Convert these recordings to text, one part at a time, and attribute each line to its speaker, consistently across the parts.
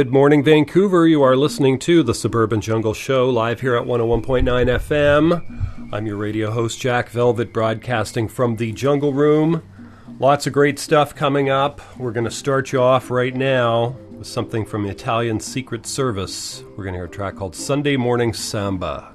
Speaker 1: Good morning, Vancouver. You are listening to the Suburban Jungle Show live here at 101.9 FM. I'm your radio host, Jack Velvet, broadcasting from the Jungle Room. Lots of great stuff coming up. We're going to start you off right now with something from the Italian Secret Service. We're going to hear a track called Sunday Morning Samba.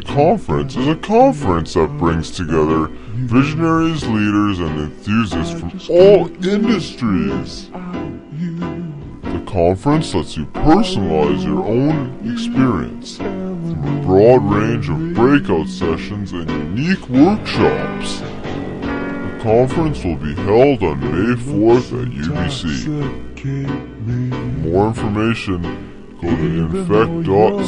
Speaker 2: Technology Conference, is a conference that brings together visionaries, leaders, and enthusiasts from all industries. The conference lets you personalize your own experience through a broad range of breakout sessions and unique workshops. The conference will be held on May 4th at UBC. More information, go to infect.cutc.ca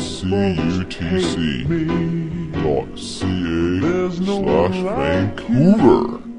Speaker 2: slash Vancouver.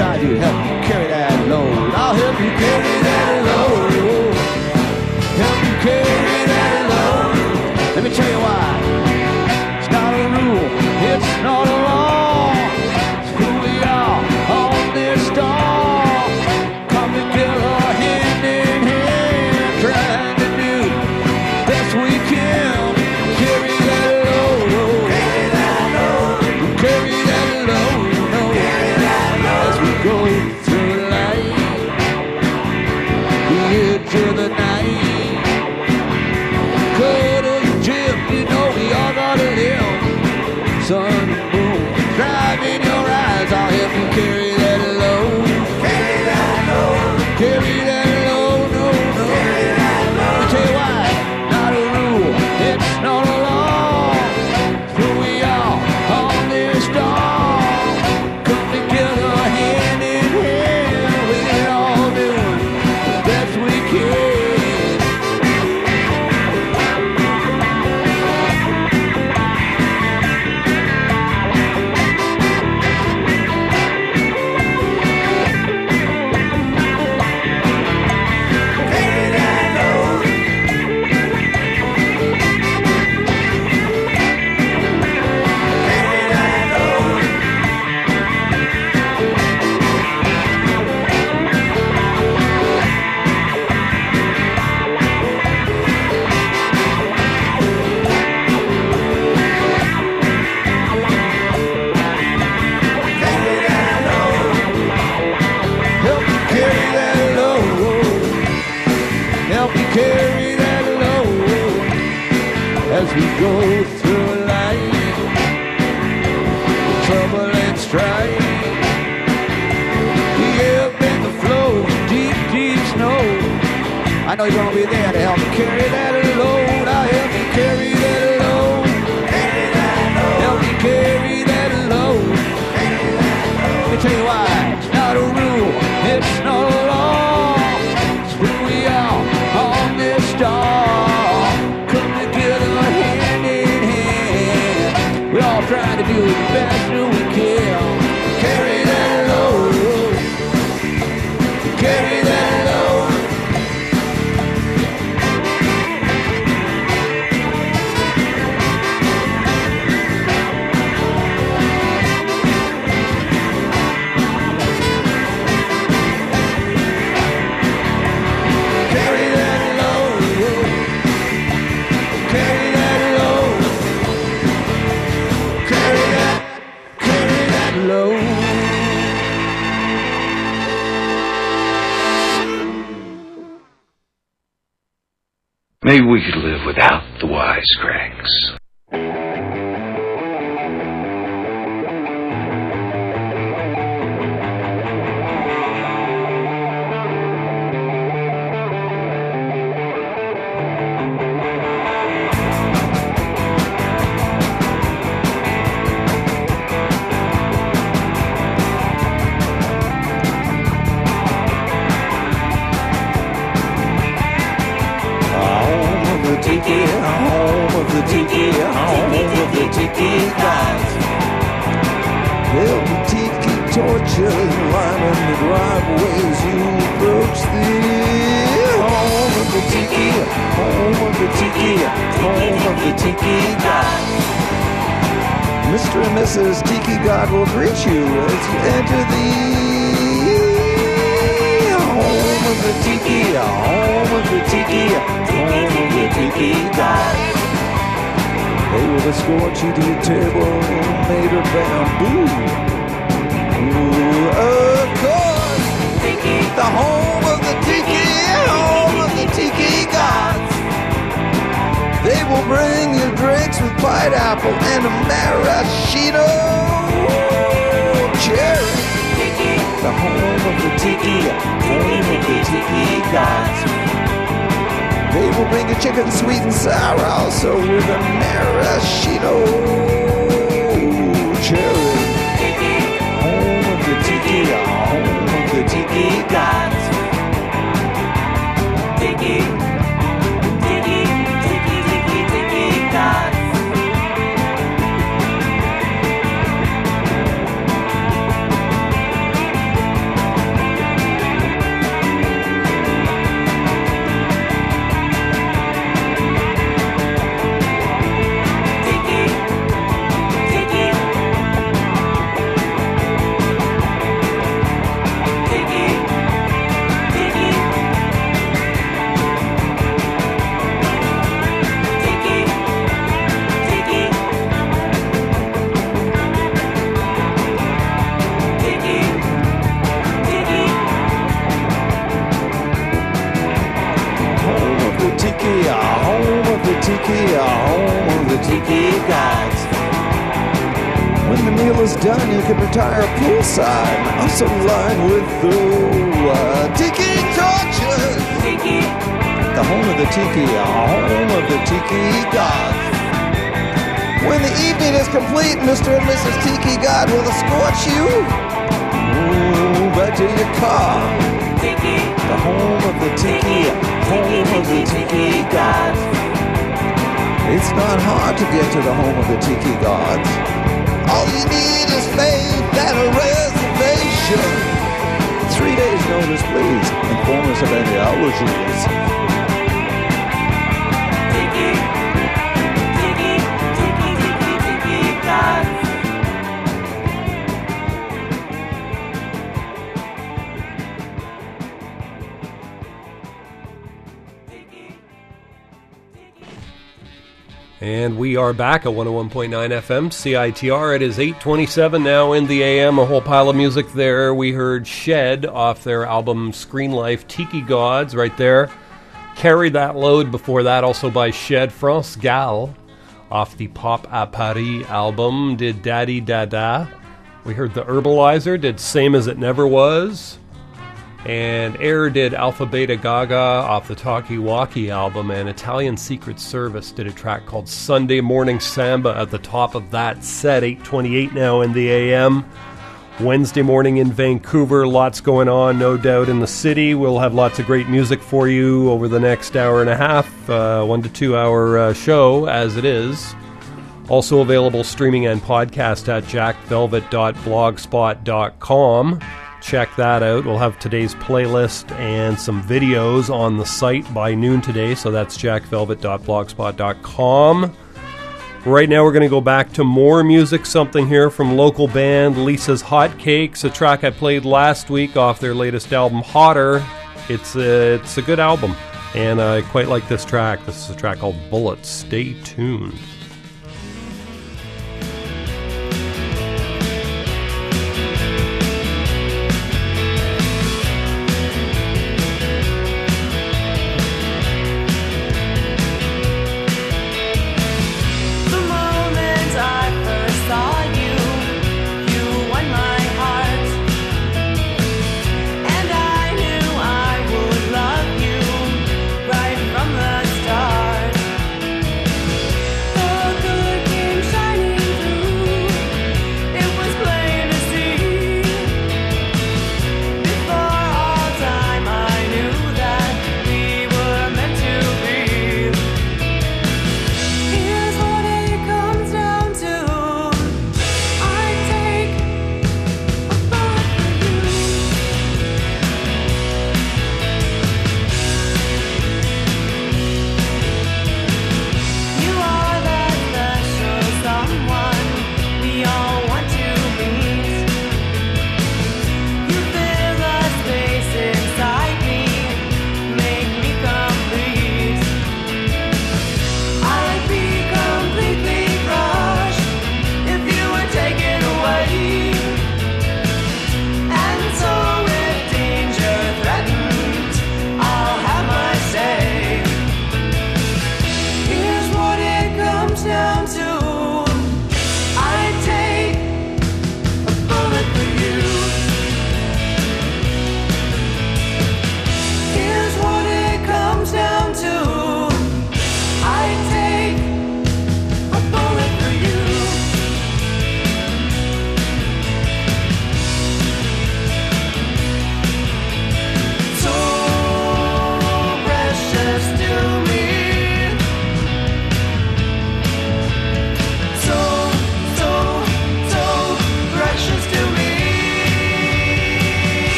Speaker 3: Beside you, help you carry that load. I'll help you carry know you're gonna be there to help me carry that load. I help you carry that load. Help me carry that load. Let me tell you why.
Speaker 4: Maybe we could live without the wisecracks.
Speaker 3: Tiki, home of the tiki, home of the tiki gods. There'll be tiki torches lining the driveways you approach the home of the tiki, home of the tiki, home of the tiki gods. Mr. and Mrs. Tiki God will greet you as you enter the of the tiki, home of the tiki, home of the tiki. They will escort you to your table made of bamboo. Ooh, of course, the home of the tiki, home of the tiki gods. They will bring you drinks with pineapple and a maraschino cherry. The home of the tiki, home of the tiki gods. They will bring you chicken sweet and sour also with a maraschino cherry. Home of the tiki, home of the tiki gods. Tiki, tiki, tiki, ah, home of the tiki gods. When the meal is done, you can retire poolside, also lined with the uh, tiki torches. Tiki. The home of the tiki, ah, home of the tiki gods. When the evening is complete, Mr. and Mrs. Tiki God will escort you ooh, back to your car. Tiki. The home of the tiki, home of the tiki gods. It's not hard to get to the home of the tiki gods. All you need is faith and a reservation. Three days notice, please. Inform us of any allergies.
Speaker 1: And we are back at 101.9 FM CITR. It is 827 now in the AM. A whole pile of music there. We heard Shed off their album Screen Life Tiki Gods right there. Carry That Load before that, also by Shed. France Gall off the Pop à Paris album did Daddy Dada. We heard The Herbaliser did Same as It Never Was. And Air did Alpha Beta Gaga off the Talkie Walkie album, and Italian Secret Service did a track called Sunday Morning Samba at the top of that set, 828 now in the AM. Wednesday morning in Vancouver, lots going on, no doubt, in the city. We'll have lots of great music for you over the next hour and a half, uh, one to two hour uh, show as it is. Also available streaming and podcast at jackvelvet.blogspot.com. check that out. We'll have today's playlist and some videos on the site by noon today. So that's jackvelvet.blogspot.com. Right now, we're going to go back to more music. Something here from local band Lisa's Hot Cakes, a track I played last week off their latest album, Hotter. It's a, it's a good album, and I quite like this track. This is a track called Bullets. Stay tuned.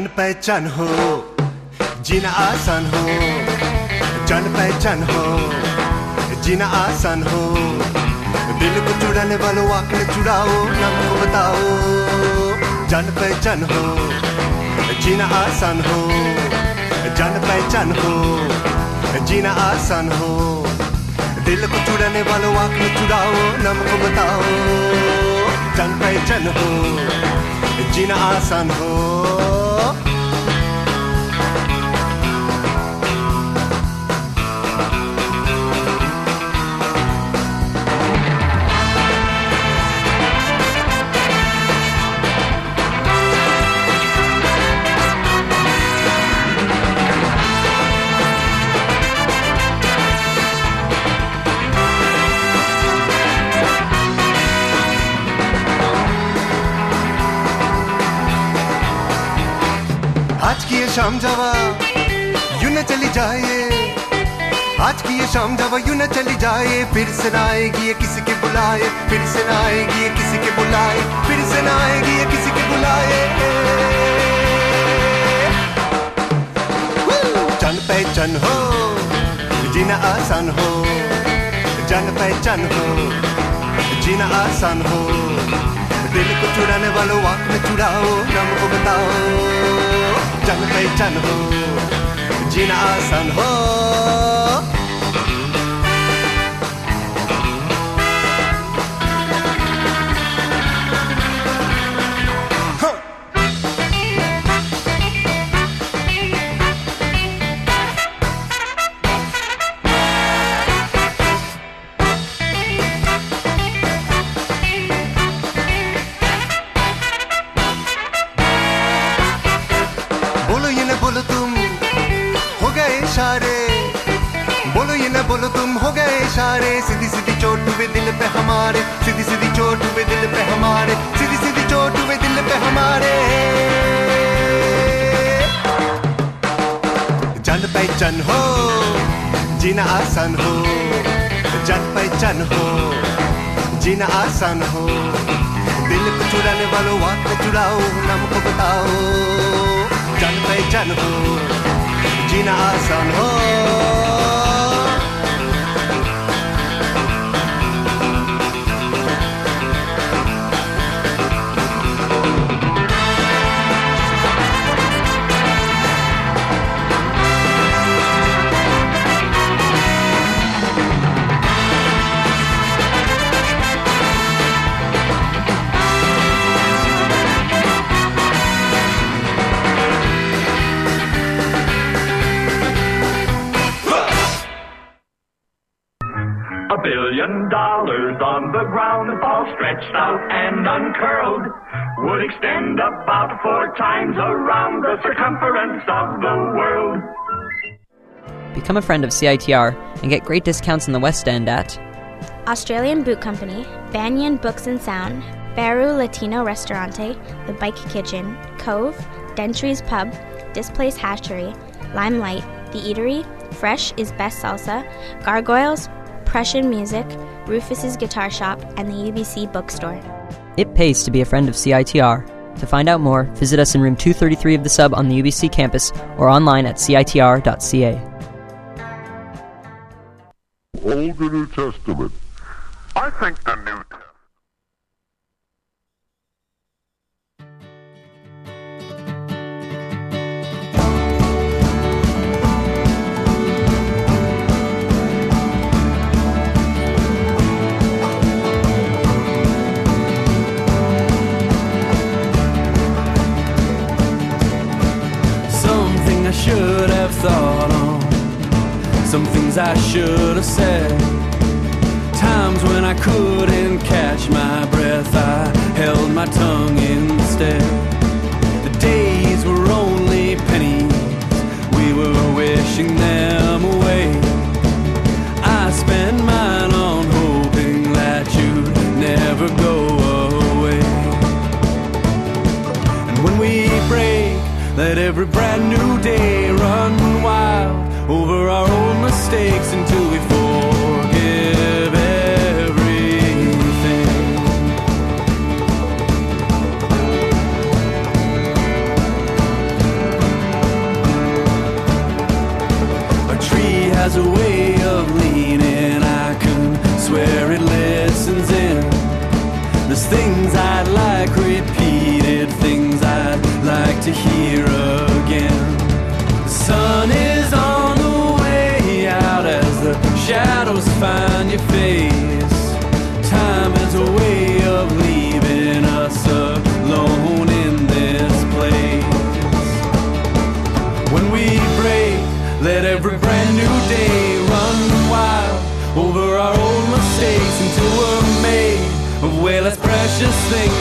Speaker 5: जान पहचान हो, जीना आसान हो। जान पहचान हो, जीना आसान हो। दिल को चुराने वालों आँखें चुराओ नाम को बताओ। जान पहचान हो, जीना आसान हो। जान पहचान हो, जीना आसान हो। दिल को चुराने वालों आँखें चुराओ नाम को बताओ। जान पहचान हो, जीना आसान हो। 주세요. शाम जावा, यू न चली जाए। आज की ये शाम जावा, यू न चली जाए। फिर से ना आएगी ये किसी के बुलाए, फिर से ना आएगी ये किसी के बुलाए, फिर से ना आएगी ये किसी के बुलाए। जान पहचान हो, जीना आसान हो। जान पहचान हो, जीना आसान हो। दिल को चुराने वालों, आँख में चुराओ, नाम को बताओ। जान पहचान हो जीना आसान हो हुए दिल पे हमारे, सीधी सीधी चोट हुए दिल पे हमारे, सीधी सीधी चोट हुए दिल पे हमारे। जान पहचान हो, जीना आसान हो, जान पहचान हो, जीना आसान हो। दिल को चुराने वालों वाक चुराओ, नाम को बताओ। जान पहचान हो, जीना आसान हो।
Speaker 6: A billion dollars on the ground, all stretched out and uncurled, would extend about four times around the circumference of the world.
Speaker 7: Become a friend of CITR and get great discounts in the West End at
Speaker 8: Australian Boot Company, Banyen Books and Sound, Baru Latino Restaurante, The Bike Kitchen, Cove, Dentry's Pub, Displace Hashery, Limelight, The Eatery, Fresh is Best Salsa, Gargoyles, Prussian Music, Rufus's Guitar Shop, and the UBC Bookstore.
Speaker 7: It pays to be a friend of CITR. To find out more, visit us in room 233 of the sub on the UBC campus or online at citr.ca.
Speaker 2: Old or New Testament?
Speaker 9: I think the New
Speaker 10: things I should have said. Times when I couldn't catch my breath, I held my tongue instead. The days were only pennies, we were wishing them less precious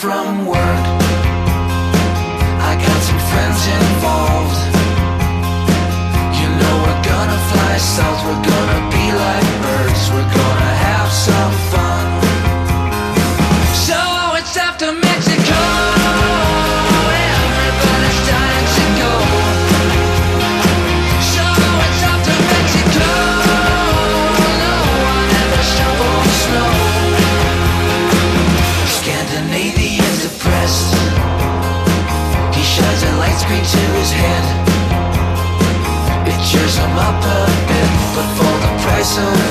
Speaker 11: from work. I got some friends involved. You know we're gonna fly south, we're gonna so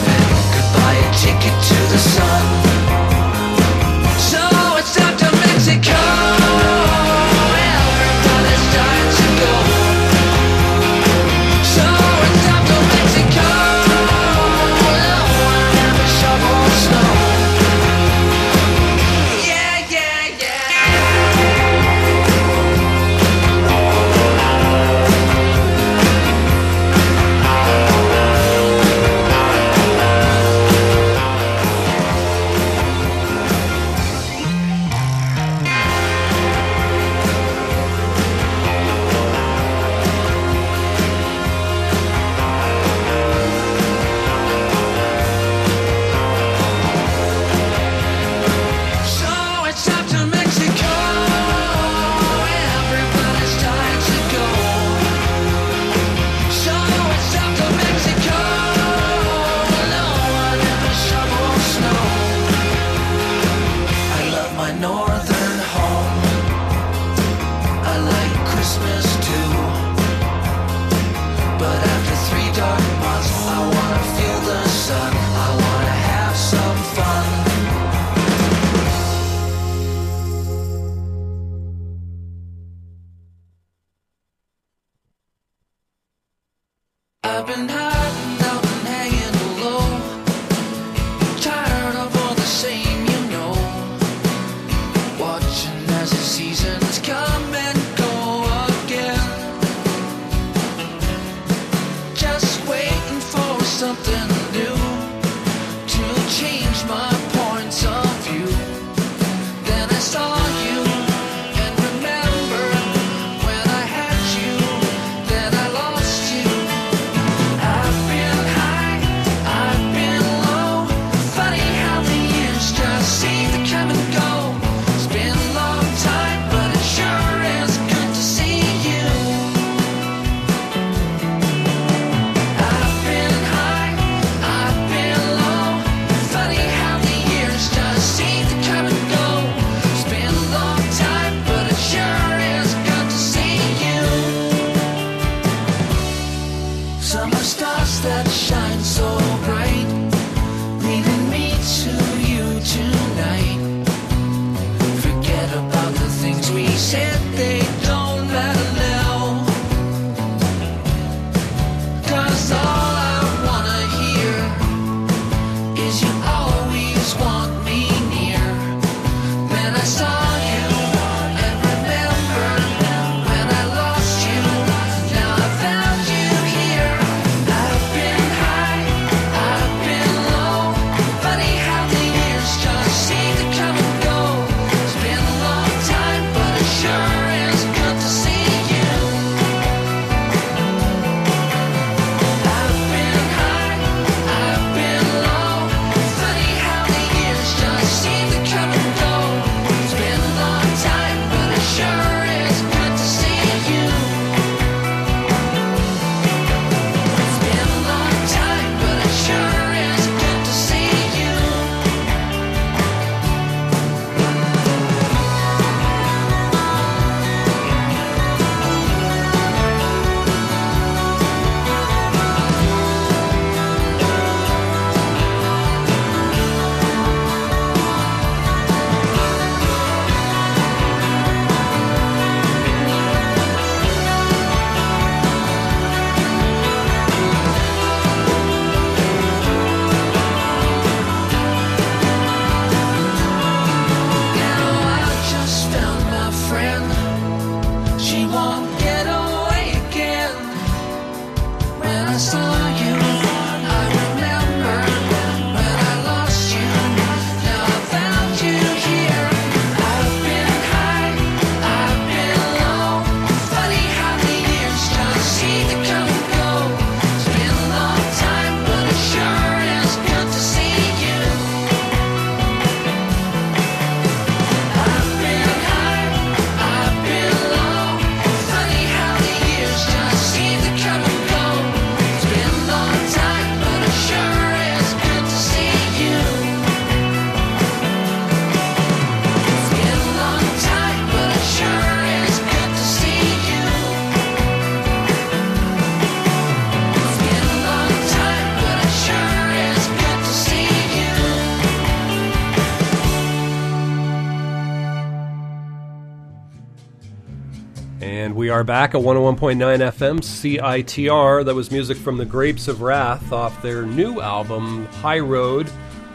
Speaker 1: are back at 101.9 FM CITR. That was music from the Grapes of Wrath off their new album, High Road.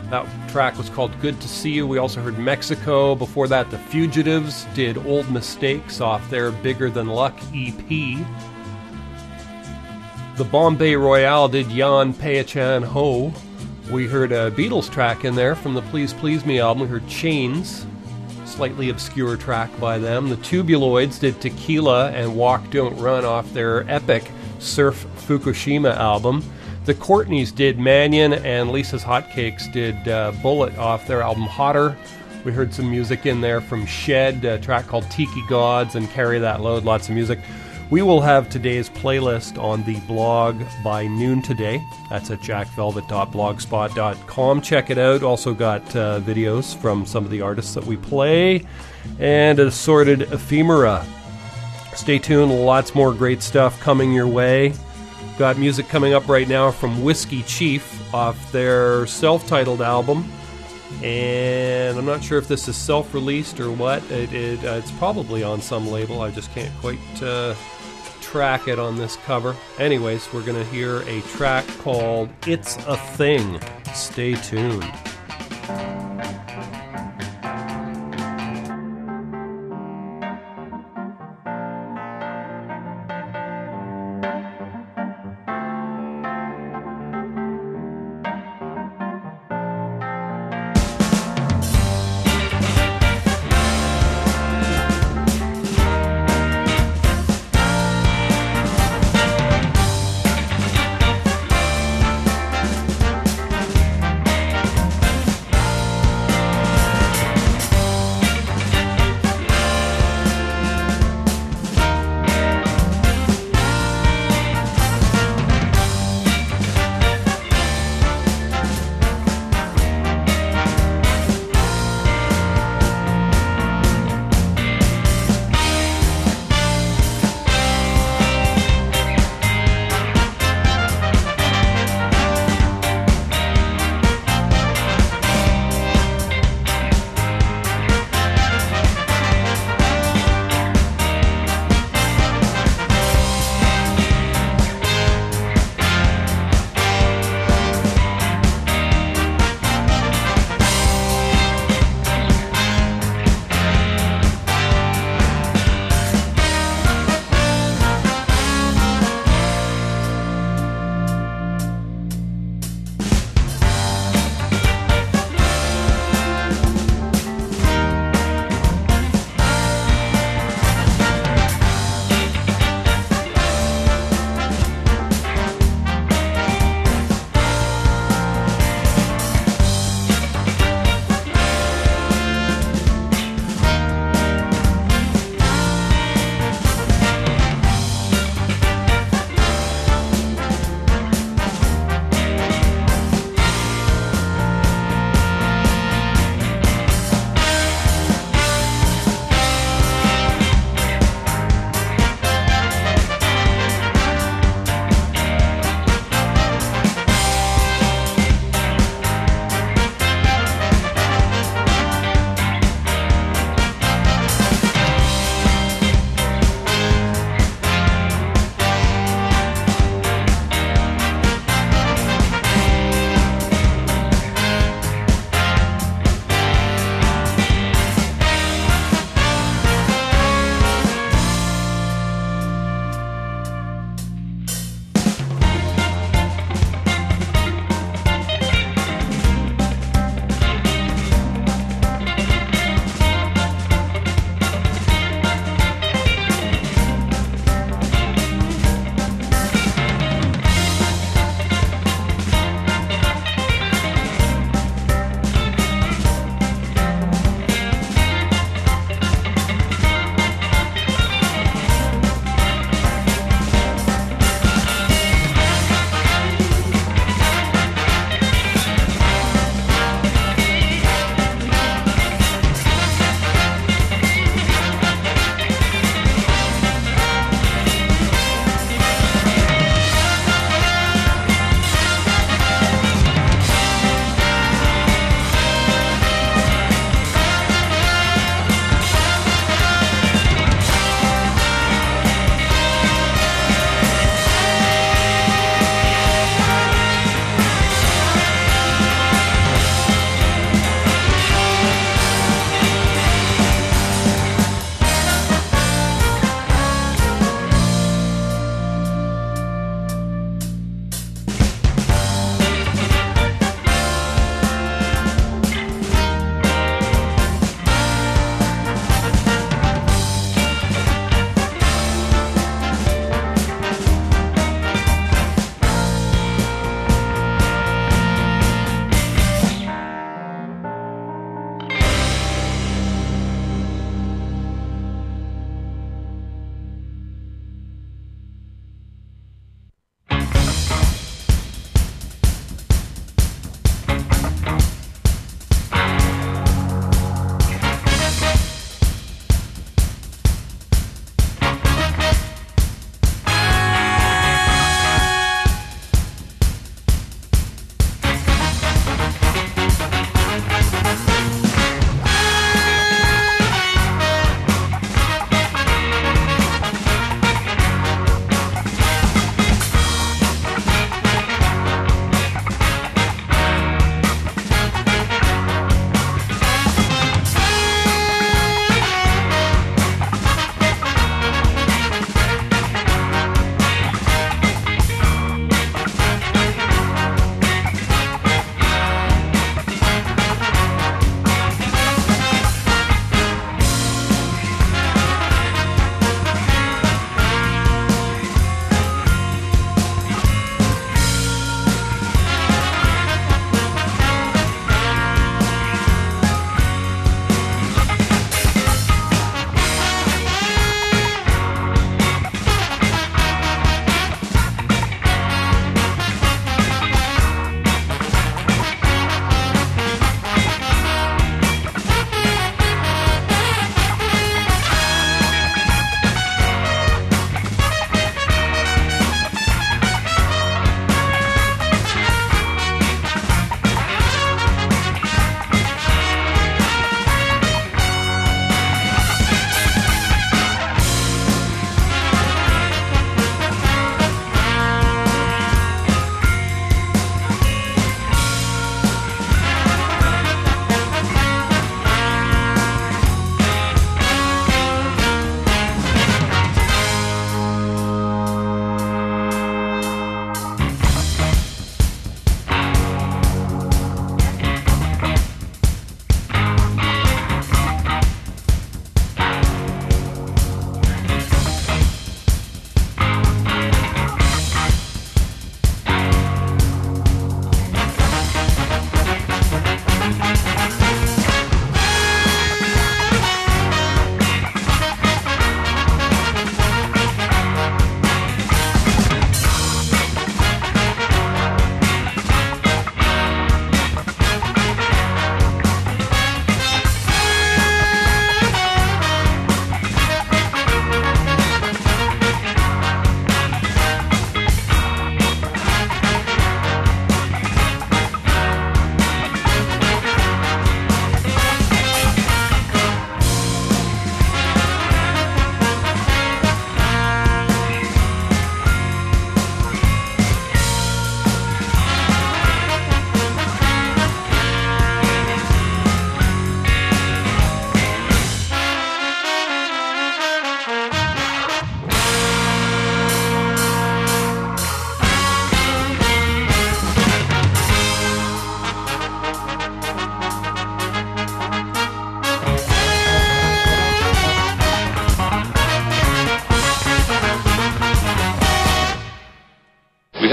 Speaker 1: That track was called Good to See You. We also heard Mexico. Before that, The Fugitives did Old Mistakes off their Bigger Than Luck EP. The Bombay Royale did Jaan Pehchaan Ho. We heard a Beatles track in there from the Please Please Me album. We heard Chains slightly obscure track by them. The Tubuloids did Tequila and Walk Don't Run off their epic Surf Fukushima album. The Courtneys did Manion, and Lisa's Hotcakes did uh, Bullet off their album Hotter. We heard some music in there from Shed, a track called Tiki Gods, and Carry That Load, lots of music. We will have today's playlist on the blog by noon today. That's at jackvelvet.blogspot.com. Check it out. Also got uh, videos from some of the artists that we play and assorted ephemera. Stay tuned. Lots more great stuff coming your way. Got music coming up right now from Whiskey Chief off their self-titled album. And I'm not sure if this is self-released or what. It, it, uh, it's probably on some label. I just can't quite uh, track it on this cover. Anyways, we're going to hear a track called It's a Thing. Stay tuned.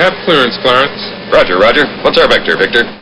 Speaker 12: Have clearance, Clarence.
Speaker 13: Roger, Roger. What's our vector, Victor?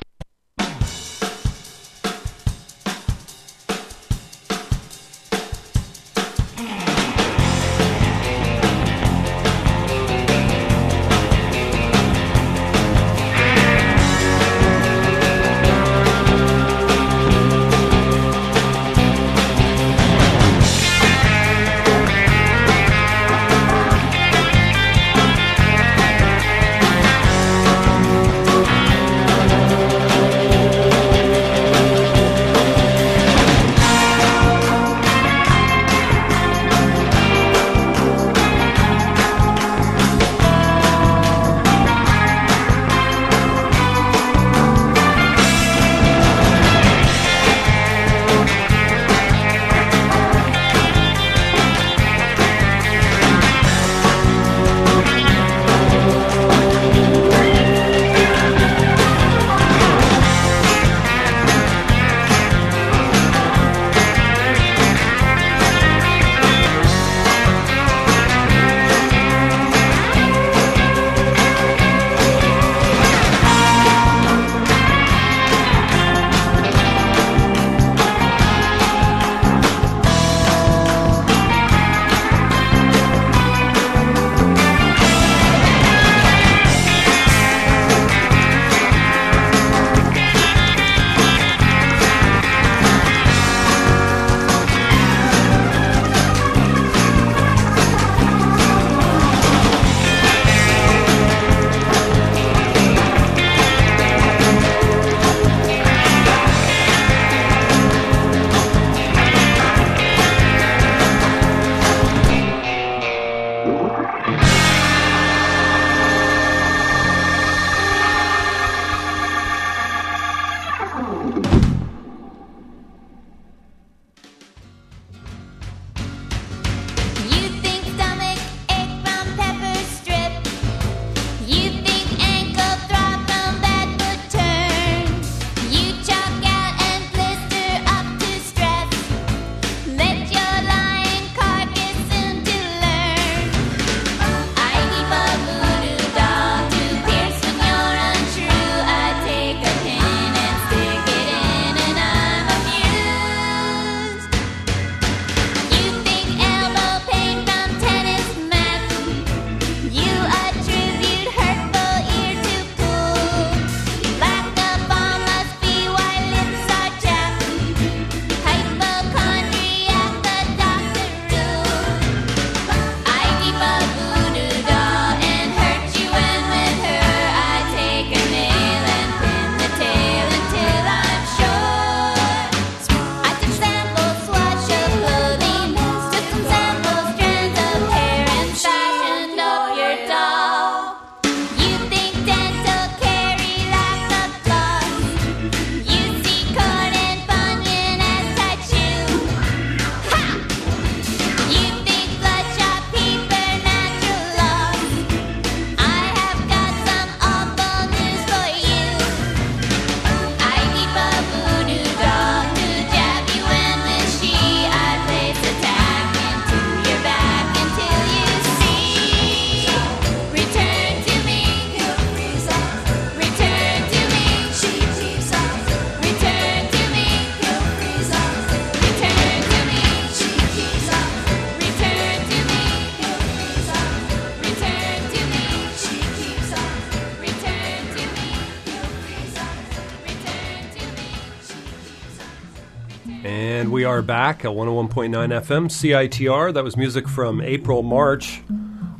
Speaker 14: Back
Speaker 1: at 101.9 FM CITR. That was music from April March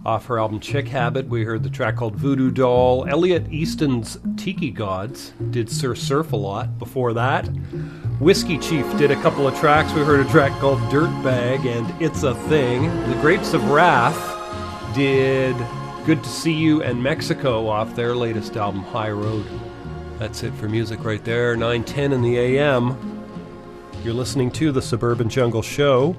Speaker 1: off her album Chick Habit. We heard the track called Voodoo Doll. Elliot Easton's Tiki Gods did Sir Surf a lot before that. Whiskey Chief did a couple of tracks. We heard a track called Dirtbag and It's a Thing. The Grapes of Wrath did Good to See You and Mexico off their latest album High Road. That's it for music right there. 9:10 in the AM. You're listening to the Suburban Jungle Show,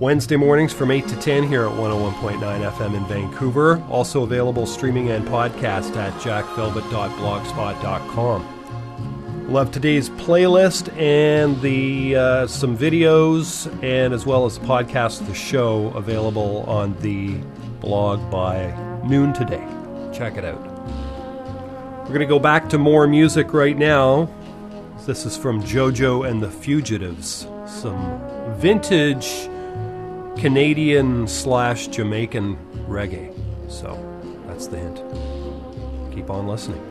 Speaker 1: Wednesday mornings from 8 to 10 here at 101.9 FM in Vancouver. Also available streaming and podcast at jackvelvet.blogspot.com. Love today's playlist and the uh, some videos, and as well as the podcast, the show available on the blog by noon today. Check it out.
Speaker 15: We're going to go back to more music right now. This is from JoJo and the Fugitives. Some vintage Canadian slash Jamaican reggae. So that's the hint. Keep on listening.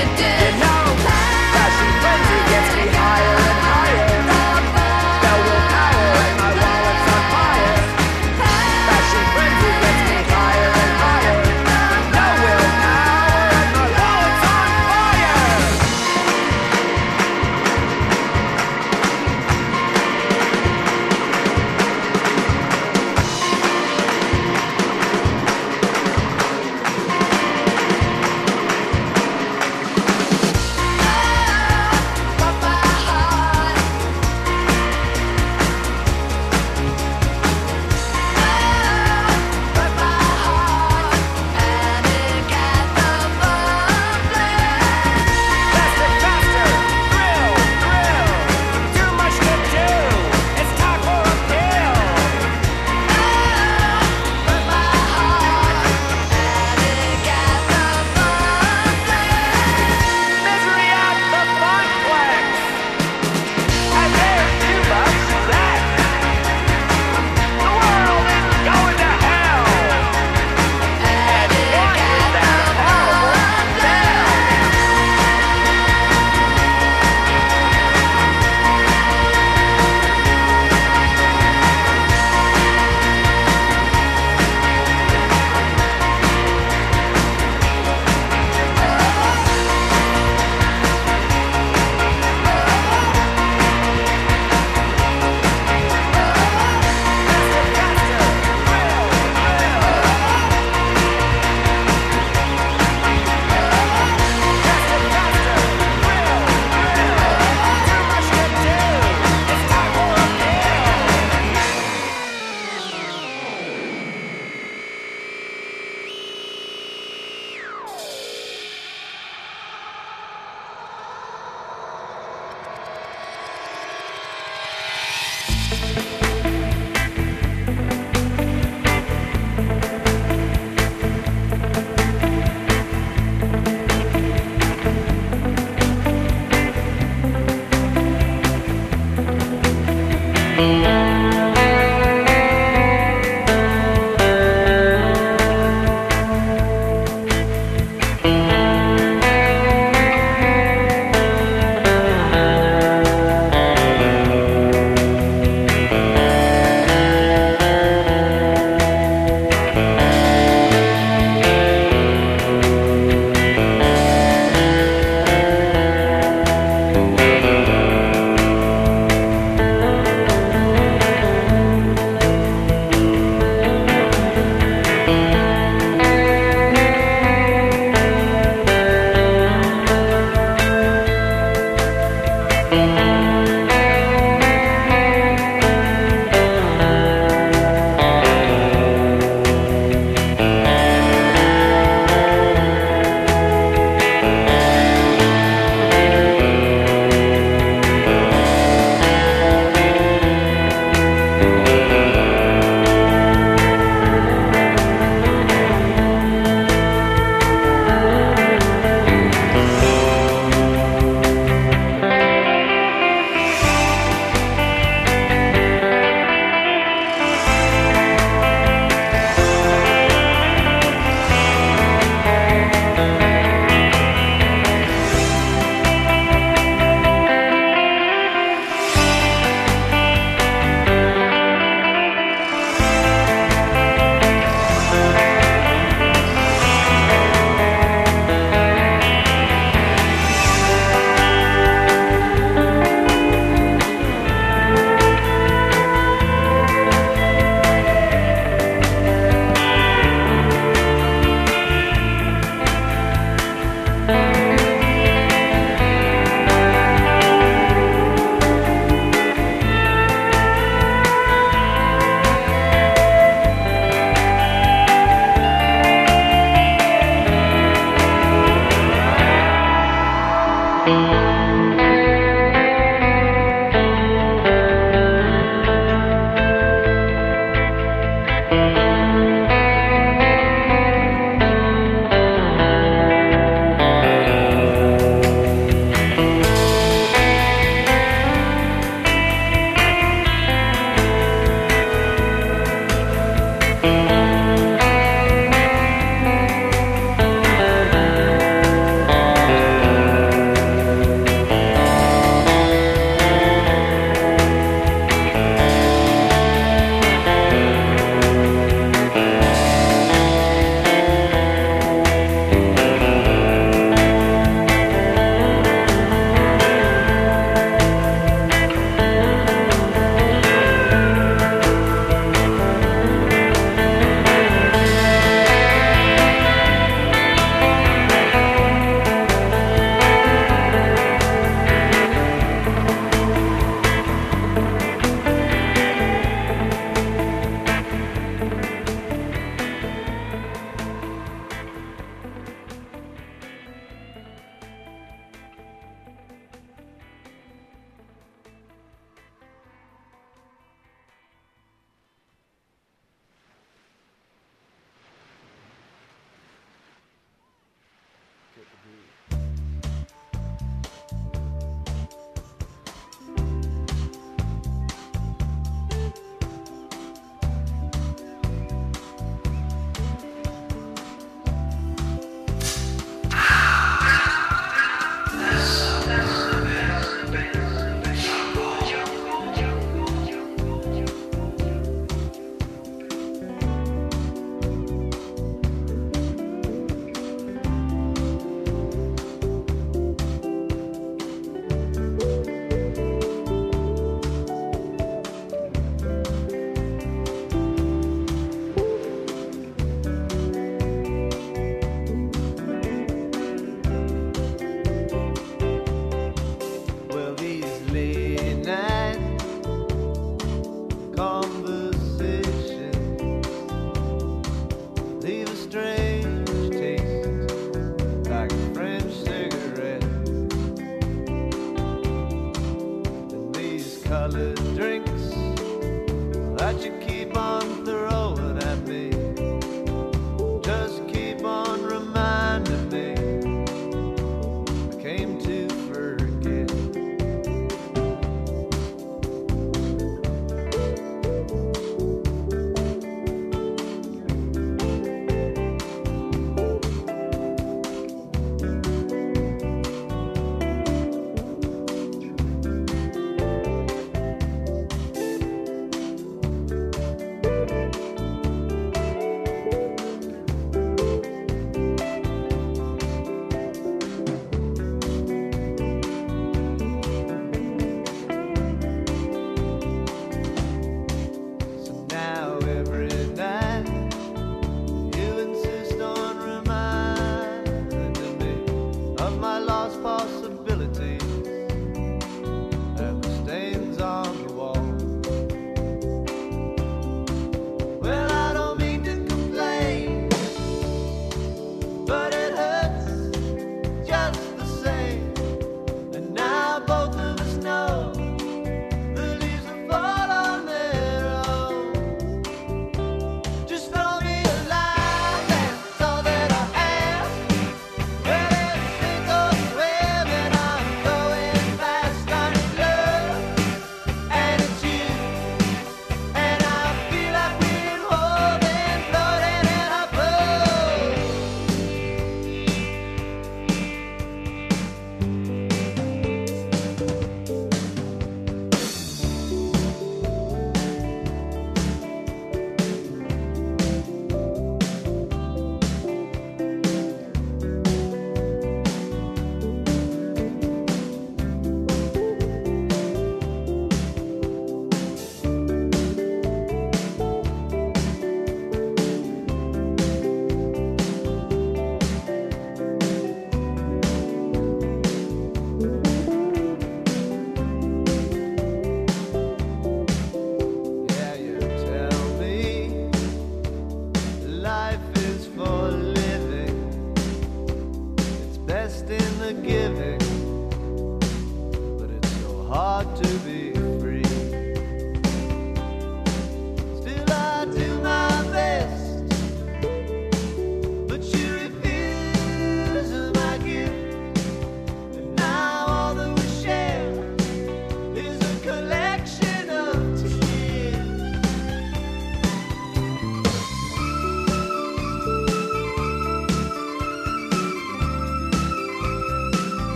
Speaker 16: you
Speaker 12: did.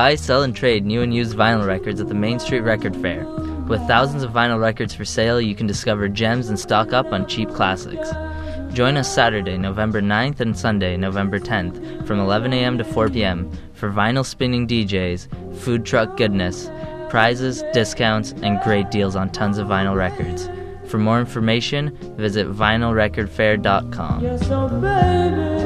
Speaker 17: Buy, sell, and trade new and used vinyl records at the Main Street Record Fair. With thousands of vinyl records for sale, you can discover gems and stock up on cheap classics. Join us Saturday, November 9th and Sunday, November 10th, from 11 a.m. to 4 p.m. for vinyl spinning DJs, food truck goodness, prizes, discounts, and great deals on tons of vinyl records. For more information, visit vinylrecordfair.com.
Speaker 18: Yes, oh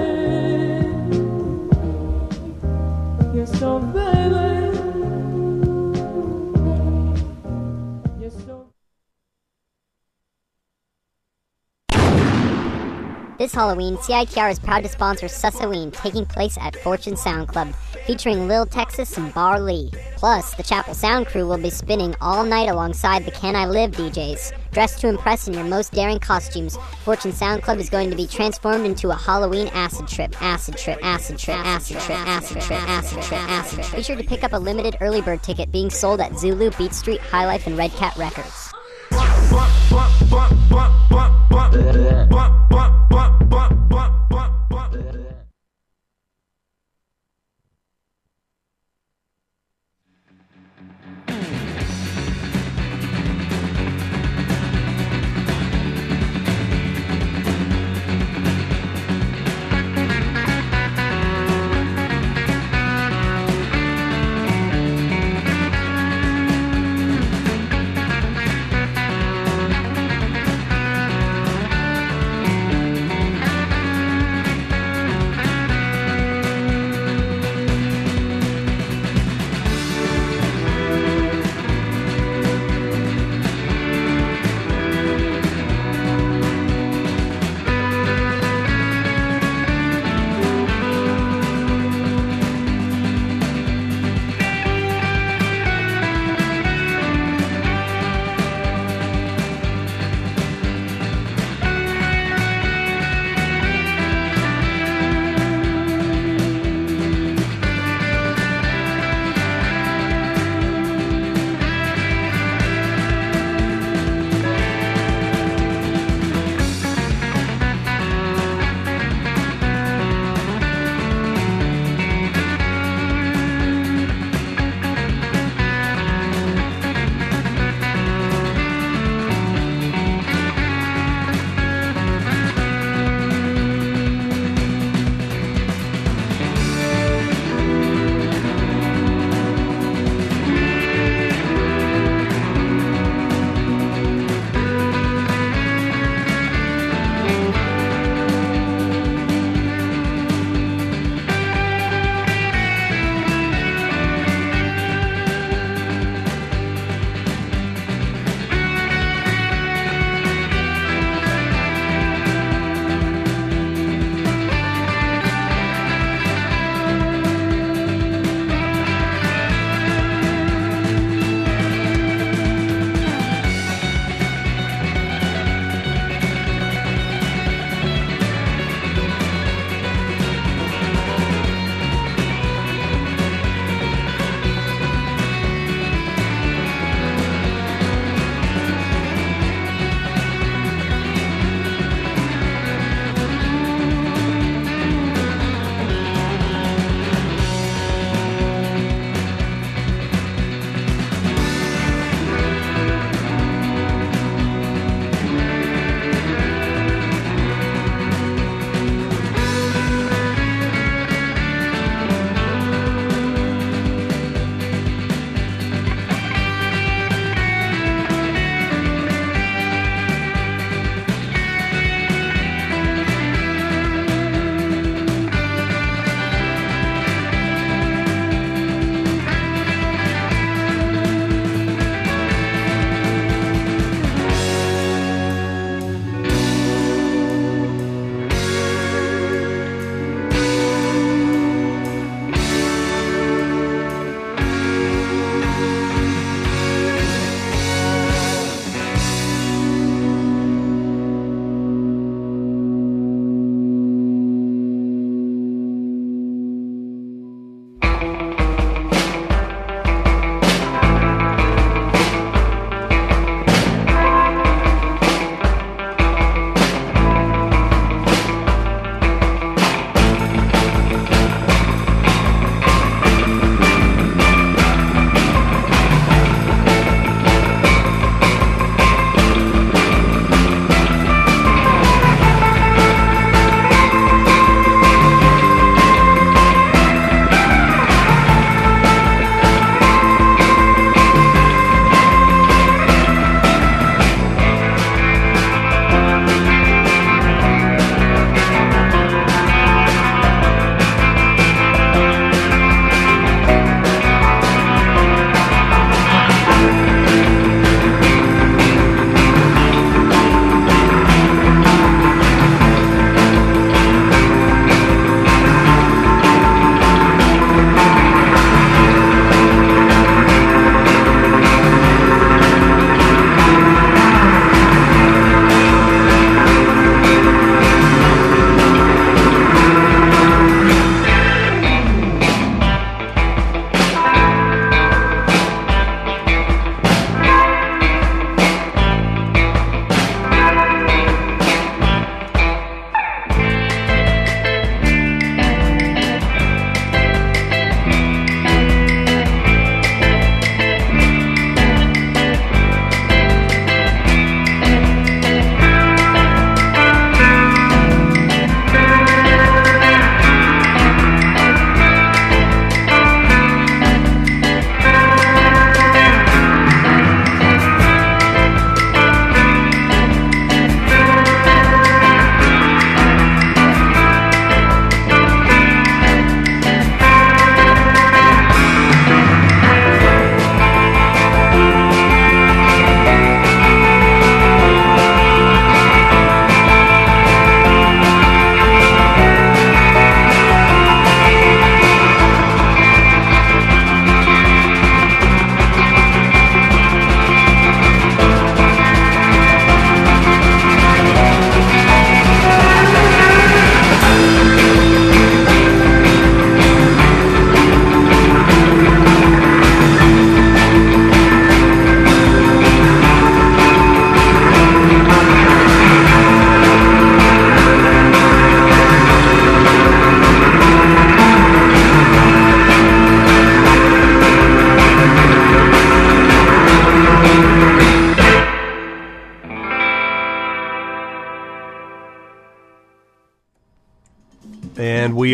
Speaker 19: Halloween, CITR is proud to sponsor Sussoween, taking place at Fortune Sound Club, featuring Lil Texas and Bar Lee. Plus, the Chapel Sound crew will be spinning all night alongside the Can I Live DJs. Dressed to impress in your most daring costumes, Fortune Sound Club is going to be transformed into a Halloween acid trip. Acid trip, acid trip, acid trip, acid trip, acid trip, acid trip. Be sure to pick up a limited early bird ticket being sold at Zulu, Beat Street, High Life, and Red Cat Records.
Speaker 18: Yes,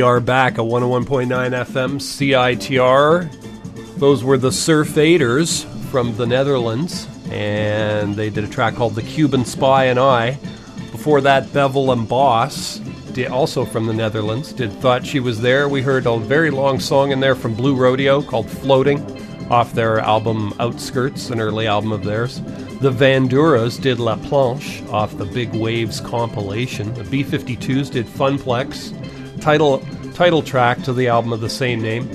Speaker 1: we are back at 101.9 FM CITR. Those were the Surf Aiders from the Netherlands, and they did a track called The Cuban Spy and I. Before that, Bevel and Boss, also from the Netherlands, did Thought She Was There. We heard a very long song in there from Blue Rodeo called Floating off their album Outskirts, an early album of theirs. The Vanduras did La Planche off the Big Waves compilation. The B 52s did Funplex, title, title track to the album of the same name.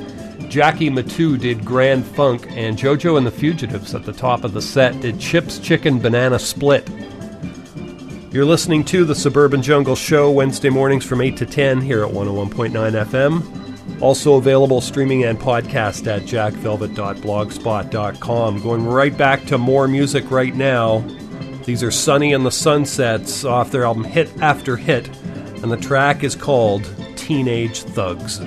Speaker 1: Jackie Matu did Grand Funk, and JoJo and the Fugitives at the top of the set did Chips Chicken Banana Split. You're listening to the Suburban Jungle Show Wednesday mornings from 8 to 10 here at 101.9 FM. Also available streaming and podcast at jackvelvet.blogspot.com. Going right back to more music right now. These are Sunny and the Sunsets off their album Hit After Hit, and the track is called Teenage Thugs.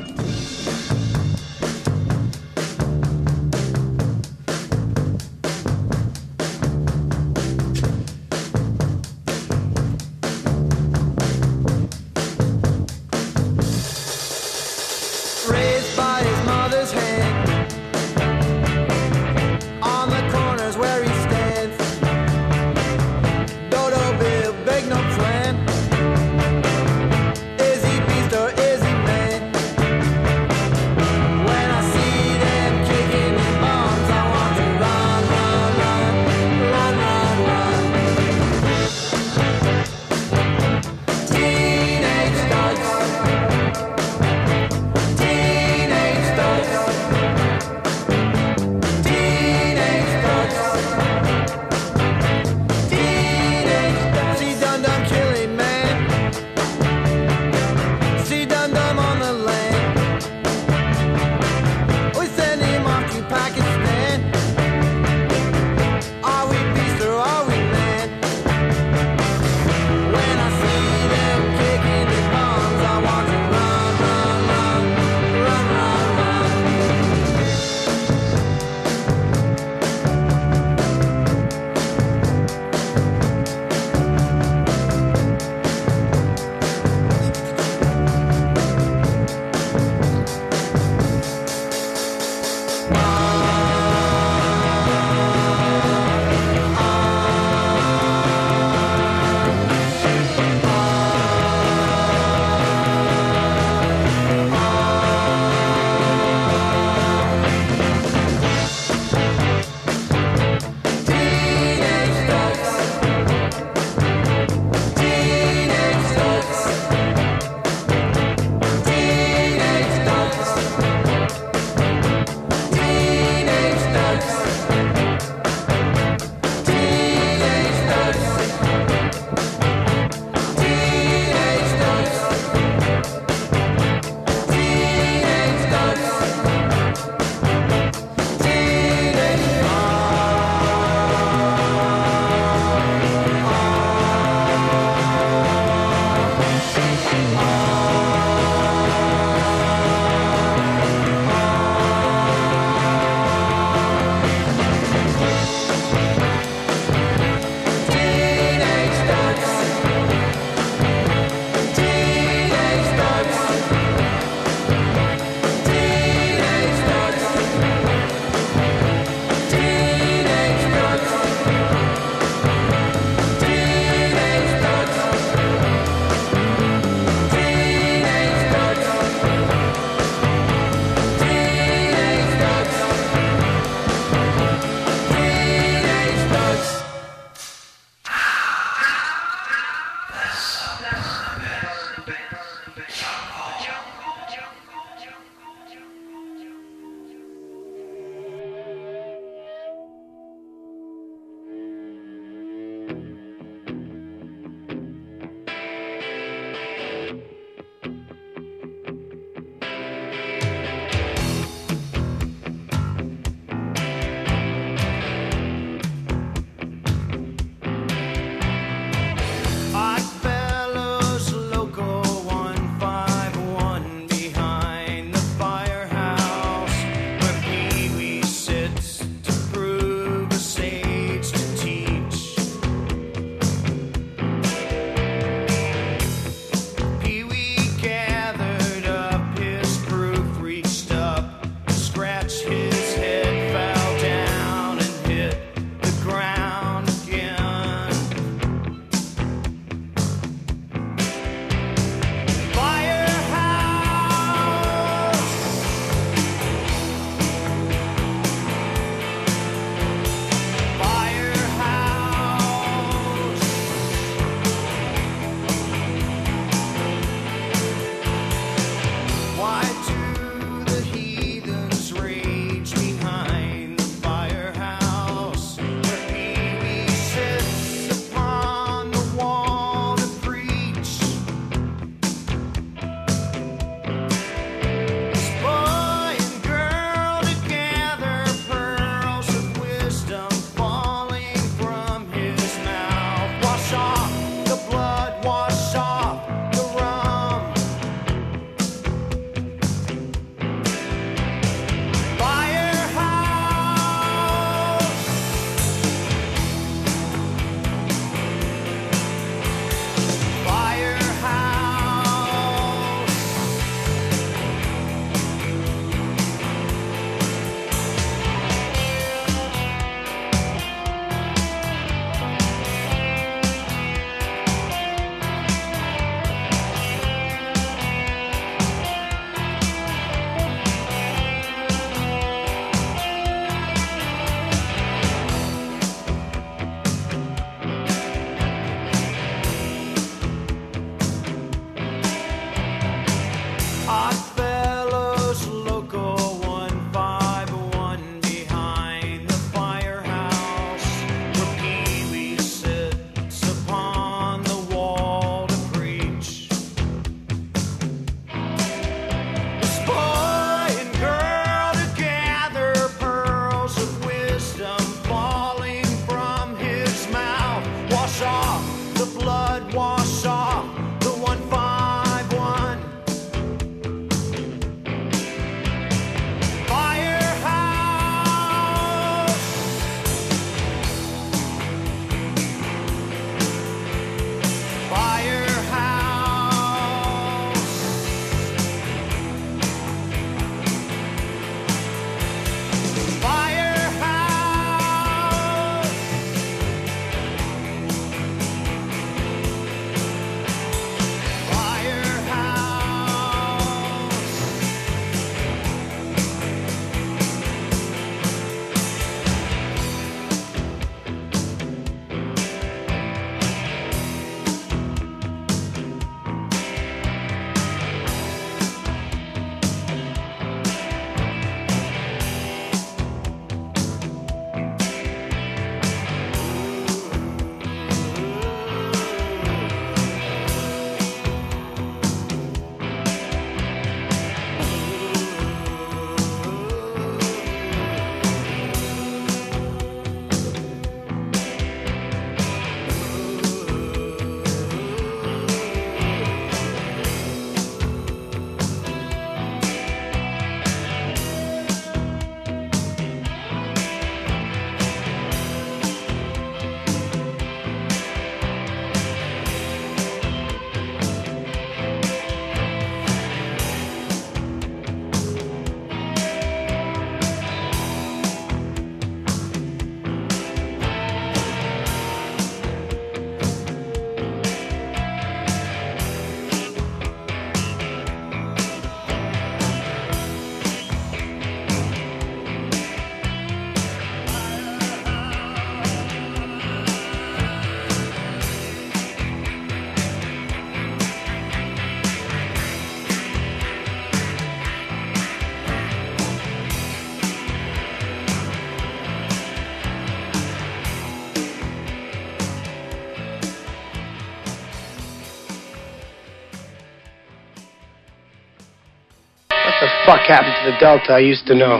Speaker 11: The
Speaker 20: Delta I used to know?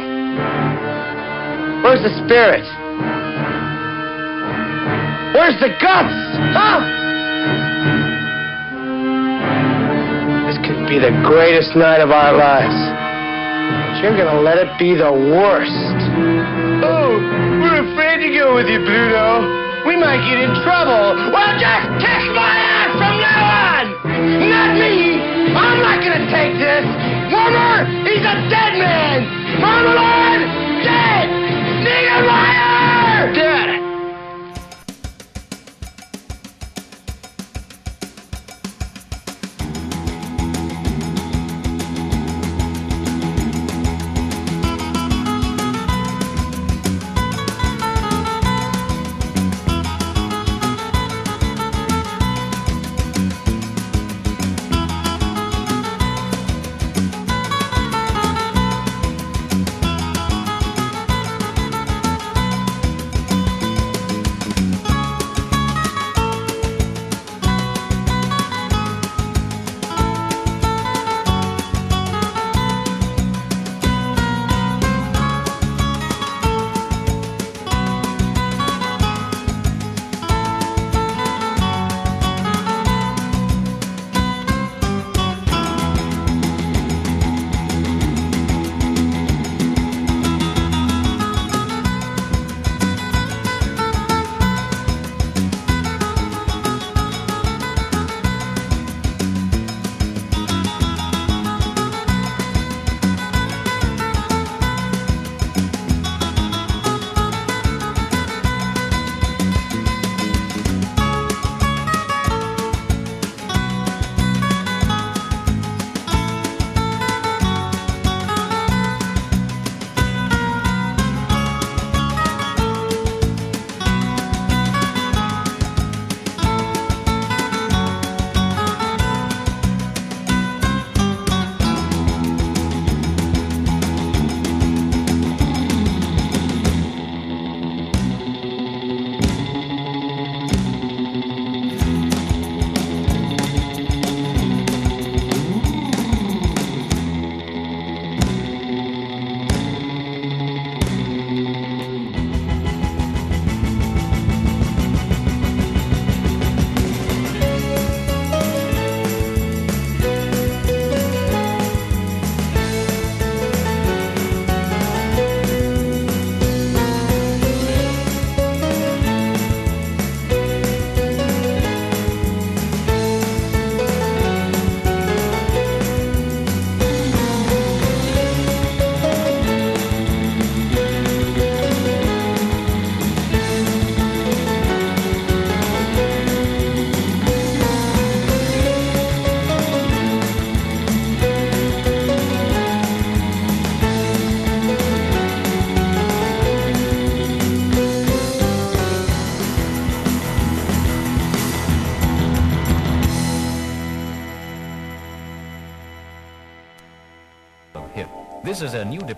Speaker 20: Where's the spirit? Where's the guts? Huh? This could be the greatest night of our lives. But you're gonna let it be the worst. Oh, we're afraid to go with you, Bluto. We might get in trouble. Well, just kick my ass from now on! Not me! I'm not gonna take this! Wormer, he's a dead man! Marmalard, dead!
Speaker 21: Niedermeyer!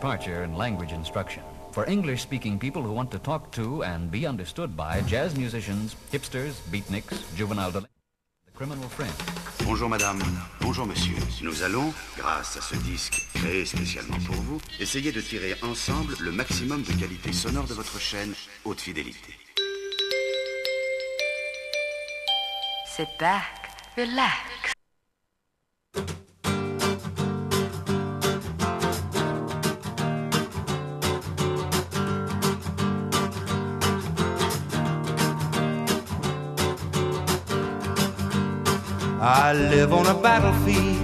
Speaker 21: Departure in language instruction for English speaking people who want to talk to and be understood by jazz musicians, hipsters, beatniks, juvenile dele- the criminal fringe.
Speaker 22: Bonjour madame, bonjour monsieur. Nous allons, grâce à ce disque créé spécialement pour vous, essayer de tirer ensemble le maximum de qualité sonore de votre chaîne haute fidélité.
Speaker 23: Sit back, relax.
Speaker 24: I live on a battlefield,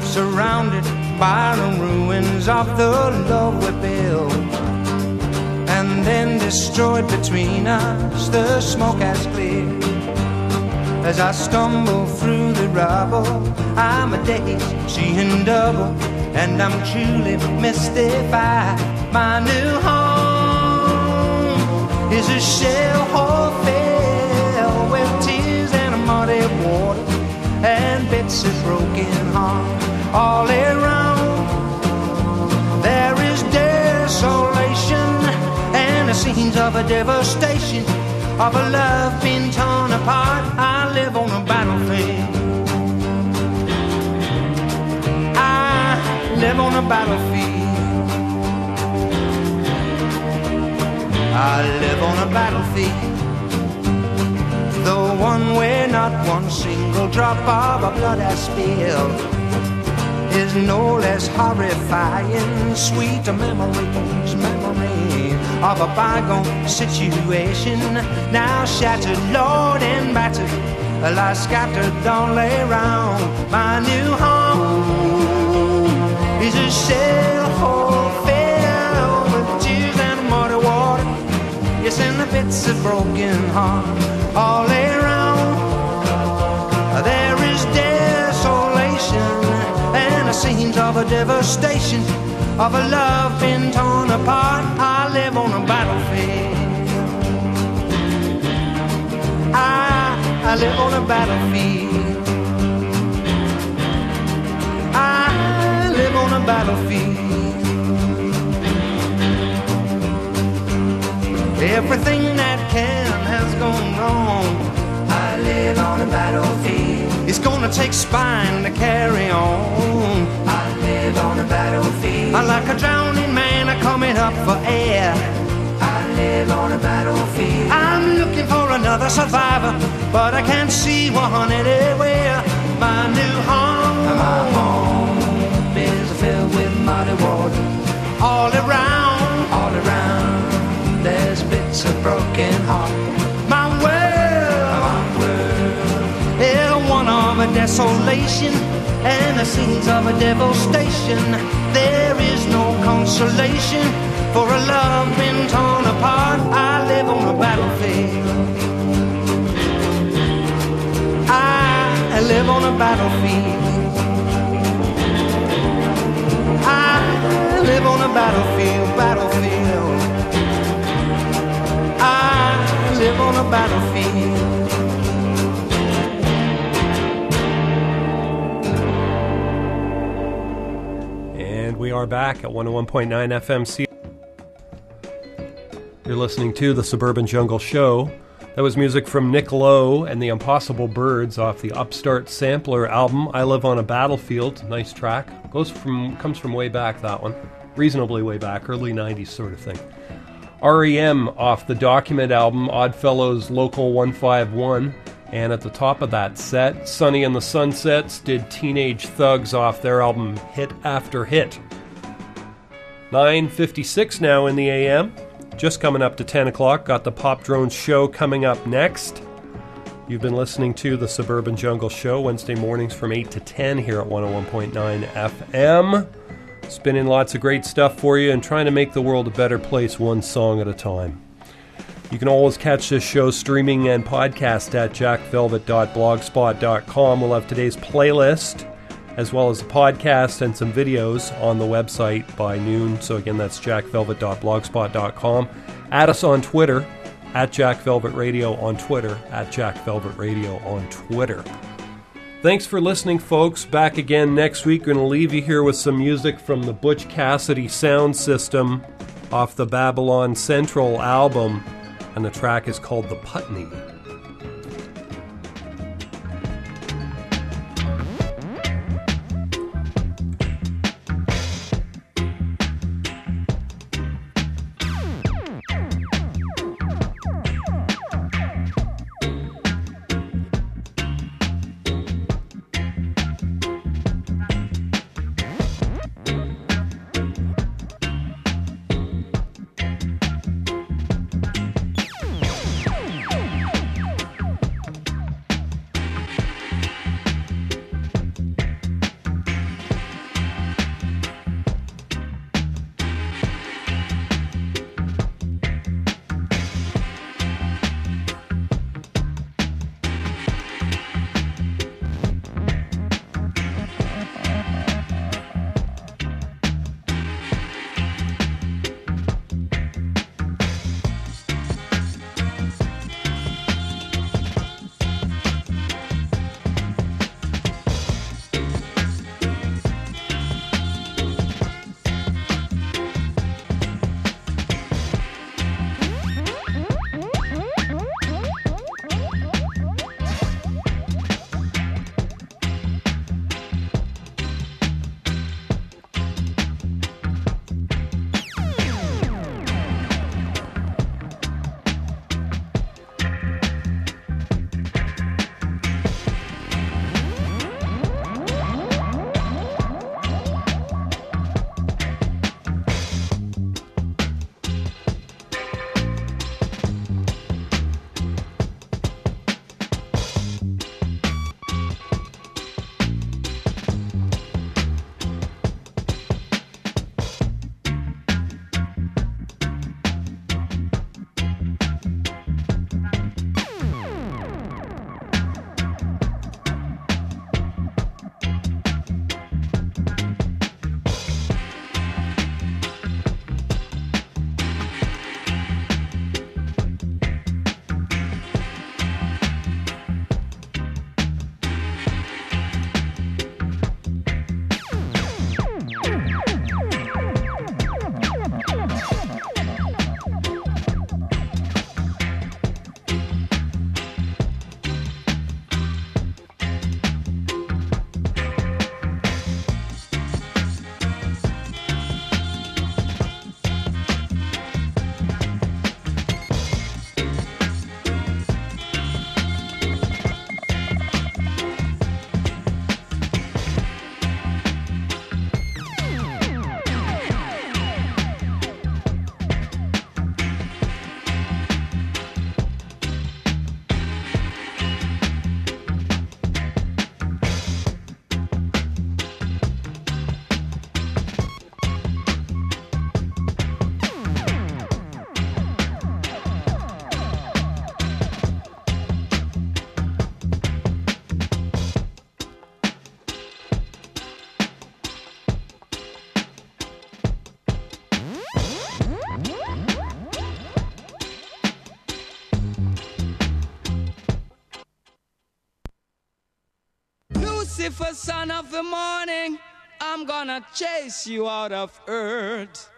Speaker 24: surrounded by the ruins of the love we built, and then destroyed between us. The smoke has cleared. As I stumble through the rubble, I'm a daze, seeing double, and I'm truly mystified. My new home is a shell hole muddy water and bits of broken heart all around. There is desolation and the scenes of a devastation of a love being torn apart. I live on a battlefield. I live on a battlefield. I live on a battlefield. The one where not one single drop of a blood has spilled is no less horrifying. Sweet memories, memory of a bygone situation. Now shattered, Lord, and battered, a lie scattered all around. My new home is a shell hole filled with tears and muddy water. Yes, and the bits of broken heart all around. There is desolation and the scenes of a devastation of a love been torn apart. I live on a battlefield. I, I live on a battlefield. I live on a battlefield. Everything gone wrong. I live on a battlefield. It's gonna take spine to carry on. I live on a battlefield. I like a drowning man a coming up for air. I live on a battlefield. I'm looking for another survivor, but I can't see one anywhere. My new home, my home is filled with muddy water. All around, all around, there's bits of broken heart. Desolation and the scenes of a devastation. There is no consolation for a love been torn apart. I live on a battlefield. I live on a battlefield. I live on a battlefield, battlefield. I live on a battlefield.
Speaker 1: We are back at 101.9 FM. C- You're listening to the Suburban Jungle Show. That was music from Nick Lowe and the Impossible Birds off the Upstart Sampler album. I Live on a Battlefield. Nice track. Goes from comes from way back that one. Reasonably way back, early 90s sort of thing. REM off the Document album, Oddfellows Local 151. And at the top of that set, Sunny and the Sunsets did Teenage Thugs off their album Hit After Hit. 9.56 now in the AM. Just coming up to 10 o'clock. Got the Pop Drone Show coming up next. You've been listening to the Suburban Jungle Show Wednesday mornings from 8 to 10 here at 101.9 FM. Spinning lots of great stuff for you and trying to make the world a better place one song at a time. You can always catch this show streaming and podcast at jackvelvet.blogspot.com. We'll have today's playlist as well as a podcast and some videos on the website by noon. So again, that's jackvelvet.blogspot.com. Add us on Twitter at Jack Velvet Radio on Twitter, at Jack Velvet Radio on Twitter. Thanks for listening, folks. Back again next week. We're going to leave you here with some music from the Butch Cassidy sound system off the Babylon Central album, and the track is called The Putney.
Speaker 18: First sun of the morning, I'm gonna chase you out of earth.